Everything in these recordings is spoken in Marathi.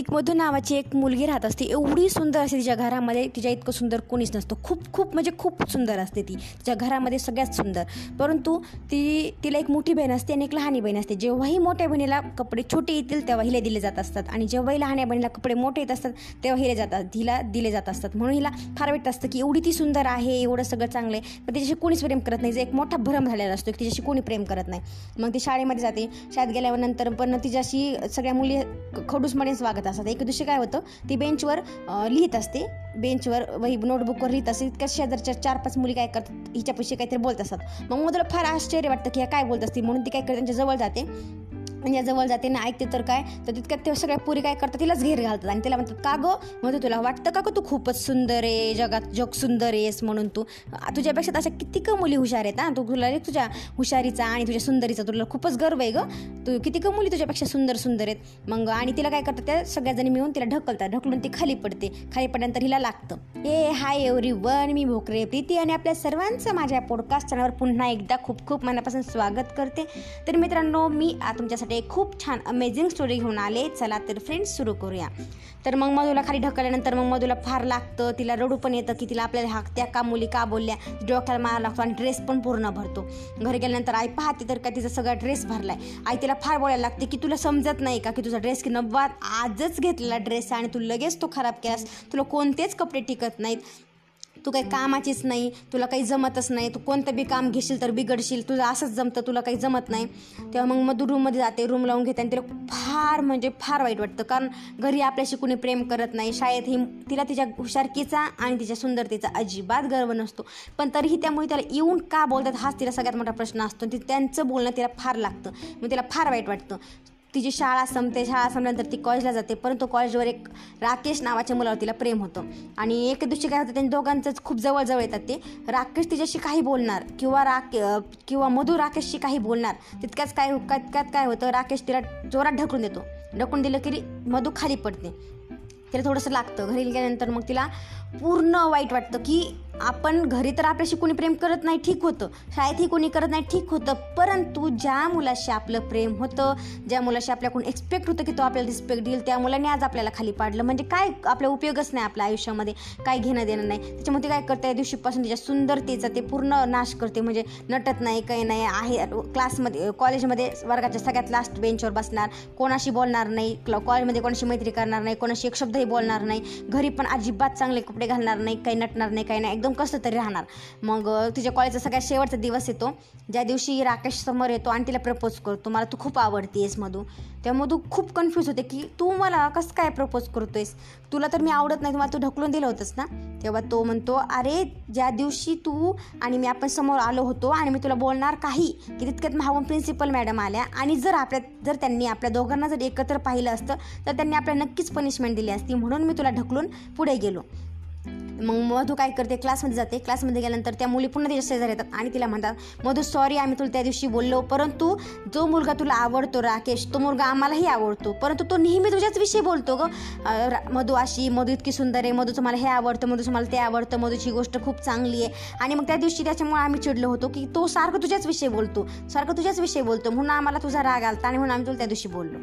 एक मधू नावाची एक मुलगी राहत असते. एवढी सुंदर असते तिच्या घरामध्ये. तिच्या इतकं सुंदर कोणीच नसतं. खूप खूप म्हणजे खूप सुंदर असते ती. तिच्या घरामध्ये सगळ्यात सुंदर. परंतु ती तिला एक मोठी बहीण असते आणि एक लहानी बहीण असते. जेव्हाही मोठ्या बहिणीला कपडे छोटे येतील तेव्हा हिला दिले जात असतात. आणि जेव्हाही लहान्या बहिणीला कपडे मोठे येत असतात तेव्हा हिला जातात हिला दिले जात असतात. म्हणून हिला फार वाटत असतं की एवढी ती सुंदर आहे एवढं सगळं चांगलं आहे. पण तिच्याशी कोणीच प्रेम करत नाही. जे एक मोठा भ्रम झालेला असतो की तिच्याशी कोणी प्रेम करत नाही. मग ती शाळेमध्ये जाते. शाळेत गेल्यावर नंतर पण तिच्याशी सगळ्या मुली खडूसमध्येच वागत असतात एक दिवशी काय होतं ती बेंचवर लिहित असते. बेंचवर वही नोटबुकवर लिहित असते. इतक्या शेजारच्या चार पाच मुली काय करतात हिच्यापाशी काहीतरी बोलत असतात. मग मला फार आश्चर्य वाटतं की ह्या काय बोलत असतील म्हणून ती काय करते त्यांच्या जवळ जाते. आणि या जवळ जाते ना ऐकते तर काय? तर तितक्यात ते सगळ्या पुरी काय करतात तिलाच घेर घालतात. आणि तिला म्हणतात का गं? म्हणजे तुला वाटतं का गं तू खूपच सुंदर आहे जगात जग सुंदर आहेस म्हणून तू? तुझ्यापेक्षा अशा किती का मुली हुशार आहेत हां? तू तुला तुझ्या हुशारीचा आणि तुझ्या सुंदरीचा तुला खूपच गर्व आहे गं. तू किती का मुली तुझ्यापेक्षा सुंदर सुंदर आहेत. मग आणि तिला काय करतात त्या सगळ्याजणी मिळून तिला ढकलतात. ढकलून ती खाली पडते. खाली पडल्यानंतर हिला लागतं. ए हाय एव्हरी वन मी भोकरे प्रीती आणि आपल्या सर्वांचं माझ्या पॉडकास्ट चॅनलवर पुन्हा एकदा खूप खूप मनापासून स्वागत करते. तर मित्रांनो मी तुमच्यासाठी तुमच्यासाठी खूप छान अमेझिंग स्टोरी घेऊन आले. चला तर फ्रेंड्स सुरू करूया. तर मग मधूला खाली ढकलल्यानंतर मग मधूला फार लागतं. तिला रडू पण येतं की तिला आपल्याला हाक त्या का मुली का बोलल्या. डोक्याला मारा लागतो आणि ड्रेस पण पूर्ण भरतो. घरी गेल्यानंतर आई पाहते तर का तिचा सगळा ड्रेस भरलाय. आई तिला फार बोलायला लागते की तुला समजत नाही का की तुझा ड्रेस की नव्वा आजच घेतलेला ड्रेस आहे आणि तू लगेच तो खराब केलास. तुला कोणतेच कपडे टिकत नाहीत. तू काही कामाचीच नाही तुला काही जमतच नाही तू कोणतं बी काम घेशील तर बिघडशील तुझं असंच जमतं तुला काही जमत नाही. तेव्हा मग मधू रूममध्ये जाते रूम लावून घेते आणि तिला फार म्हणजे फार वाईट वाटतं. कारण घरी आपल्याशी कुणी प्रेम करत नाही शाळेत ही तिला तिच्या हुशारकीचा आणि तिच्या सुंदरतेचा अजिबात गर्व नसतो. पण तरीही त्यामुळे त्याला येऊन का बोलतात हाच तिला सगळ्यात मोठा प्रश्न असतो ती त्यांचं बोलणं तिला फार लागतं. मग तिला फार वाईट वाटतं. तिची शाळा संपते शाळा संपल्यानंतर ती कॉलेजला जाते. परंतु कॉलेजवर एक राकेश नावाच्या मुलावर तिला प्रेम होतं. आणि एक दिवशी काय होतं त्यांनी दोघांचंच खूप जवळजवळ येतात ते. राकेश तिच्याशी काही बोलणार किंवा राके किंवा मधू राकेशशी काही बोलणार तितक्याच काय तितक्यात काय होतं राकेश तिला जोरात ढकलून देतो. ढकलून दिलं की मधू खाली पडते. तिला थोडंसं लागतं. घरी गेल्यानंतर मग तिला पूर्ण वाईट वाटतं की आपण घरी तर आपल्याशी कोणी प्रेम करत नाही ठीक होतं. शाळेतही कोणी करत नाही ठीक होतं. परंतु ज्या मुलाशी आपलं प्रेम होतं ज्या मुलाशी आपल्याकडून एक्सपेक्ट होतं की तो आपल्याला रिस्पेक्ट देईल त्या मुलाने आज आपल्याला खाली पाडलं. म्हणजे काय आपला उपयोगच नाही आपल्या आयुष्यामध्ये. काय घेणं देणं नाही. त्याच्यामध्ये काय करते त्या दिवशीपासून त्याच्या सुंदरतेचा ते पूर्ण नाश करते. म्हणजे नटत नाही काही नाही. आहे क्लासमध्ये कॉलेजमध्ये वर्गाच्या सगळ्यात लास्ट बेंचवर बसणार. कोणाशी बोलणार नाही. कॉलेजमध्ये कोणाशी मैत्री करणार नाही. कोणाशी एक शब्दही बोलणार नाही. घरी पण अजिबात चांगले कपडे घालणार नाही. काही नटणार नाही काही नाही. एकदम कसं तरी राहणार. मग तिच्या कॉलेजचा सगळ्यात शेवटचा दिवस येतो. ज्या दिवशी राकेश समोर येतो आणि तिला प्रपोज करतो. मला तू खूप आवडतेस मधू. तेव्हा मधू खूप कन्फ्यूज होते की तू मला कसं काय प्रपोज करतोयस? तुला तर मी आवडत नाही मला तू ढकलून दिलं होतंस ना? तेव्हा तो म्हणतो अरे ज्या दिवशी तू आणि मी आपण समोर आलो होतो आणि मी तुला बोलणार काही की तितक्यात महावून प्रिन्सिपल मॅडम आल्या आणि जर आपल्या जर त्यांनी आपल्या दोघांना जर एकत्र पाहिलं असतं तर त्यांनी आपल्याला नक्कीच पनिशमेंट दिली असती. म्हणून मी तुला ढकलून पुढे गेलो. मग मधू काय करते? क्लासमध्ये जाते. क्लासमध्ये गेल्यानंतर त्या मुली पुन्हा तिच्या शेजारी येतात आणि तिला म्हणतात मधू सॉरी आम्ही तुला त्या दिवशी बोललो. परंतु जो मुलगा तुला आवडतो राकेश तो मुलगा आम्हालाही आवडतो. परंतु तो नेहमी तुझ्याच विषयी बोलतो ग. रा- मधू अशी मधू इतकी सुंदर आहे. मधूचं मला हे आवडतं. मधूचं मला ते आवडतं. मधूची गोष्ट खूप चांगली आहे. आणि मग त्या दिवशी त्याच्यामुळे आम्ही चिडलो होतो की तो सारखं तुझ्याच विषयी बोलतो. सारखं तुझ्याच विषयी बोलतो. म्हणून आम्हाला तुझा राग आलता आणि म्हणून आम्ही तुला त्या दिवशी बोललो.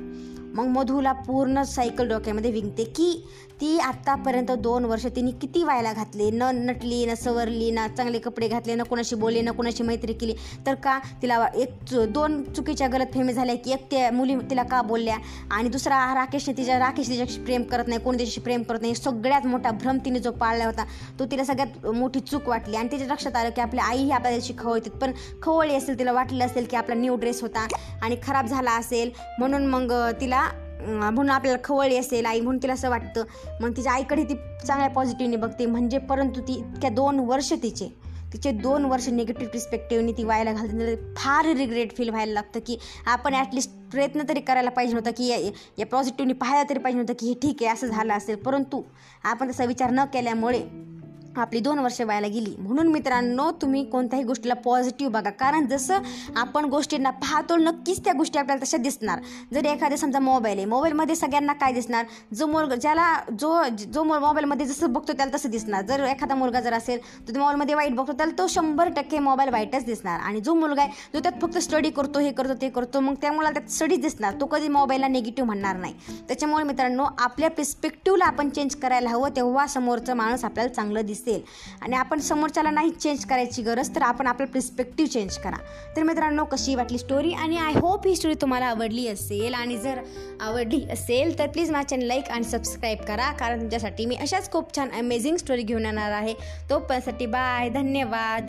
मग मधूला पूर्ण सायकल डोक्यामध्ये विंकते की ती आत्तापर्यंत दोन वर्ष तिने किती व्हायला घातले? न नटली न सवरली ना चांगले कपडे घातले न कोणाशी बोलले न कोणाशी मैत्री केली. तर का तिला एक चु- दोन चुकीच्या गलत फेमी झाल्या की एक त्या मुली तिला का बोलल्या? आणि दुसरा राकेशने तिच्या राकेश तिच्याशी प्रेम करत नाही कोणी तिच्याशी प्रेम करत नाही. सगळ्यात मोठा भ्रम तिने जो पाळला होता तो तिला सगळ्यात मोठी चूक वाटली. आणि तिच्या लक्षात आलं की आपली आई ही आपल्या दिवशी खवळते पण खवळली असेल तिला वाटलं असेल की आपला न्यू ड्रेस होता आणि खराब झाला असेल. म्हणून मग तिला म्हणून आपल्याला खवळली असेल आई म्हणून तिला असं वाटतं. मग तिच्या आईकडे ती चांगल्या पॉझिटिव्हने बघते. म्हणजे परंतु ती इतक्या दोन वर्ष तिचे तिचे दोन वर्ष निगेटिव्ह रिस्पेक्टिव्हनी ती व्हायला घालते. फार रिग्रेट फील व्हायला लागतं की आपण ॲटलिस्ट प्रयत्न तरी करायला पाहिजे नव्हता की या या पॉझिटिव्हनी पाहायला तरी पाहिजे नव्हतं की हे ठीक आहे असं झालं असेल. परंतु आपण तसा विचार न केल्यामुळे आपली दोन वर्ष व्हायला गेली. म्हणून मित्रांनो तुम्ही कोणत्याही गोष्टीला पॉझिटिव्ह बघा. कारण जसं आपण गोष्टींना पाहतो नक्कीच त्या गोष्टी आपल्याला तशा दिसणार. जर एखाद्या समजा मोबाईल आहे मोबाईलमध्ये सगळ्यांना काय दिसणार? जो मुलगा ज्याला जो जो मोबाईलमध्ये जसं बघतो त्याला तसं दिसणार. जर एखादा मुलगा जर असेल तर तो मोबाईलमध्ये वाईट बघतो त्याला तो शंभर टक्के मोबाईल वाईटच दिसणार. आणि जो मुलगा आहे जो त्यात फक्त स्टडी करतो हे करतो ते करतो मग त्या मुलाला त्यात स्टडीच दिसणार. तो कधी मोबाईलला निगेटिव्ह म्हणणार नाही. त्याच्यामुळे मित्रांनो आपल्या पर्स्पेक्टिव्हला आपण चेंज करायला हवं तेव्हा समोरचं माणूस आपल्याला चांगलं दिसेल आणि आपण समोरच्याला नाही चेंज करायची गरज तर आपण आपलं पर्स्पेक्टिव्ह चेंज करा. तर मित्रांनो कशी वाटली स्टोरी आणि आय होप ही स्टोरी तुम्हाला आवडली असेल. आणि जर आवडली असेल तर प्लीज माझ्या चॅनल लाईक आणि सबस्क्राईब करा. कारण तुमच्यासाठी मी अशाच खूप छान अमेझिंग स्टोरी घेऊन येणार आहे. तोपर्यंतसाठी बाय धन्यवाद.